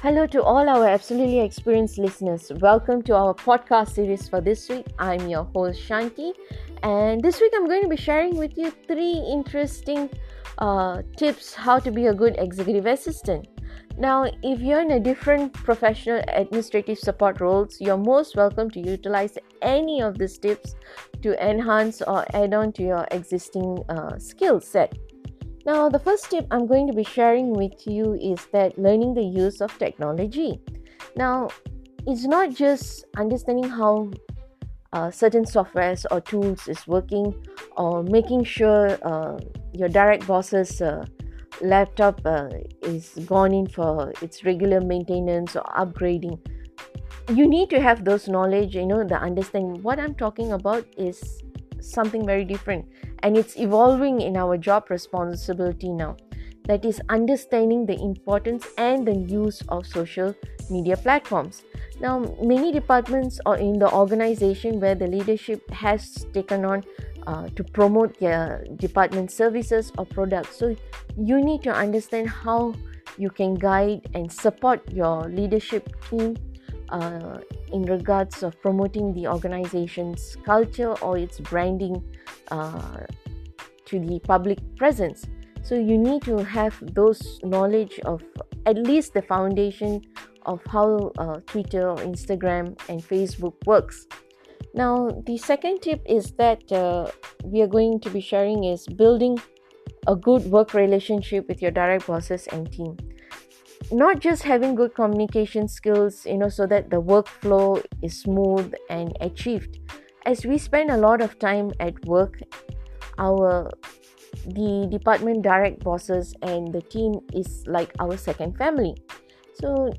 Hello to all our absolutely experienced listeners. Welcome to our podcast series for this week. I'm your host Shanti, and this week I'm going to be sharing with you three interesting uh, tips how to be a good executive assistant. Now, if you're in a different professional administrative support roles, you're most welcome to utilize any of these tips to enhance or add on to your existing uh, skill set. Now, the first tip I'm going to be sharing with you is that learning the use of technology. Now, it's not just understanding how uh, certain softwares or tools is working or making sure uh, your direct boss's uh, laptop uh, is gone in for its regular maintenance or upgrading you need to have those knowledge you know the understanding what i'm talking about is something very different. And it's evolving in our job responsibility now. That is understanding the importance and the use of social media platforms. Now many departments are in the organization where the leadership has taken on uh, to promote their department services or products. So you need to understand how you can guide and support your leadership team uh, in regards of promoting the organization's culture or its branding uh, to the public presence. So you need to have those knowledge of at least the foundation of how uh, twitter or instagram and facebook works. Now the second tip is that uh, we are going to be sharing is building a good work relationship with your direct bosses and team not just having good communication skills you know so that the workflow is smooth and achieved. As we spend a lot of time at work our the department direct bosses and the team is like our second family. So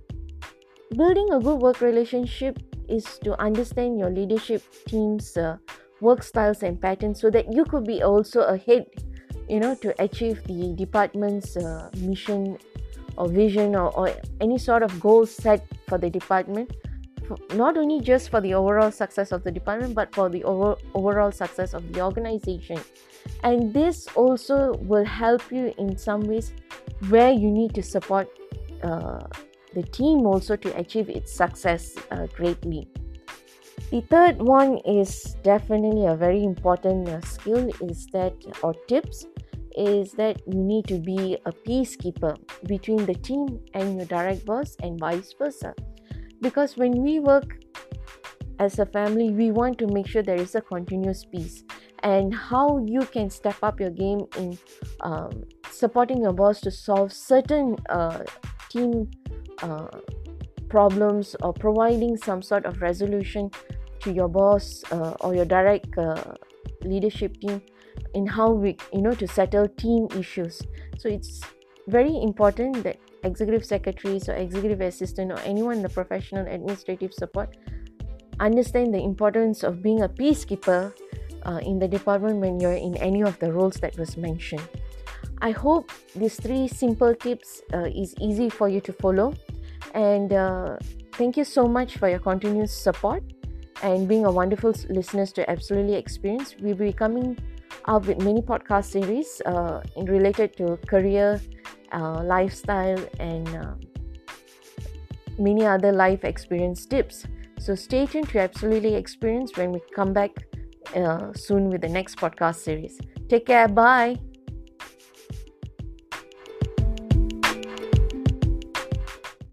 building a good work relationship is to understand your leadership team's uh, work styles and patterns so that you could be also ahead you know to achieve the department's uh, mission or vision or, or any sort of goal set for the department. For, not only just for the overall success of the department but for the over, overall success of the organization. And this also will help you in some ways where you need to support uh, the team also to achieve its success uh, greatly. The third one is definitely a very important uh, skill is that or tips is that you need to be a peacekeeper between the team and your direct boss and vice versa. Because when we work as a family, we want to make sure there is a continuous peace. And how you can step up your game in um, supporting your boss to solve certain uh, team uh, problems or providing some sort of resolution to your boss uh, or your direct uh, leadership team in how we you know to settle team issues. So it's very important that executive secretaries or executive assistant or anyone in the professional administrative support understand the importance of being a peacekeeper uh, in the department when you're in any of the roles that was mentioned. I hope these three simple tips uh, is easy for you to follow. And uh, thank you so much for your continuous support and being a wonderful listeners to absolutely experience. We'll be coming up with many podcast series uh, related to career, uh, lifestyle, and uh, many other life experience tips. So stay tuned to Absolutely Experience when we come back uh, soon with the next podcast series. Take care. Bye.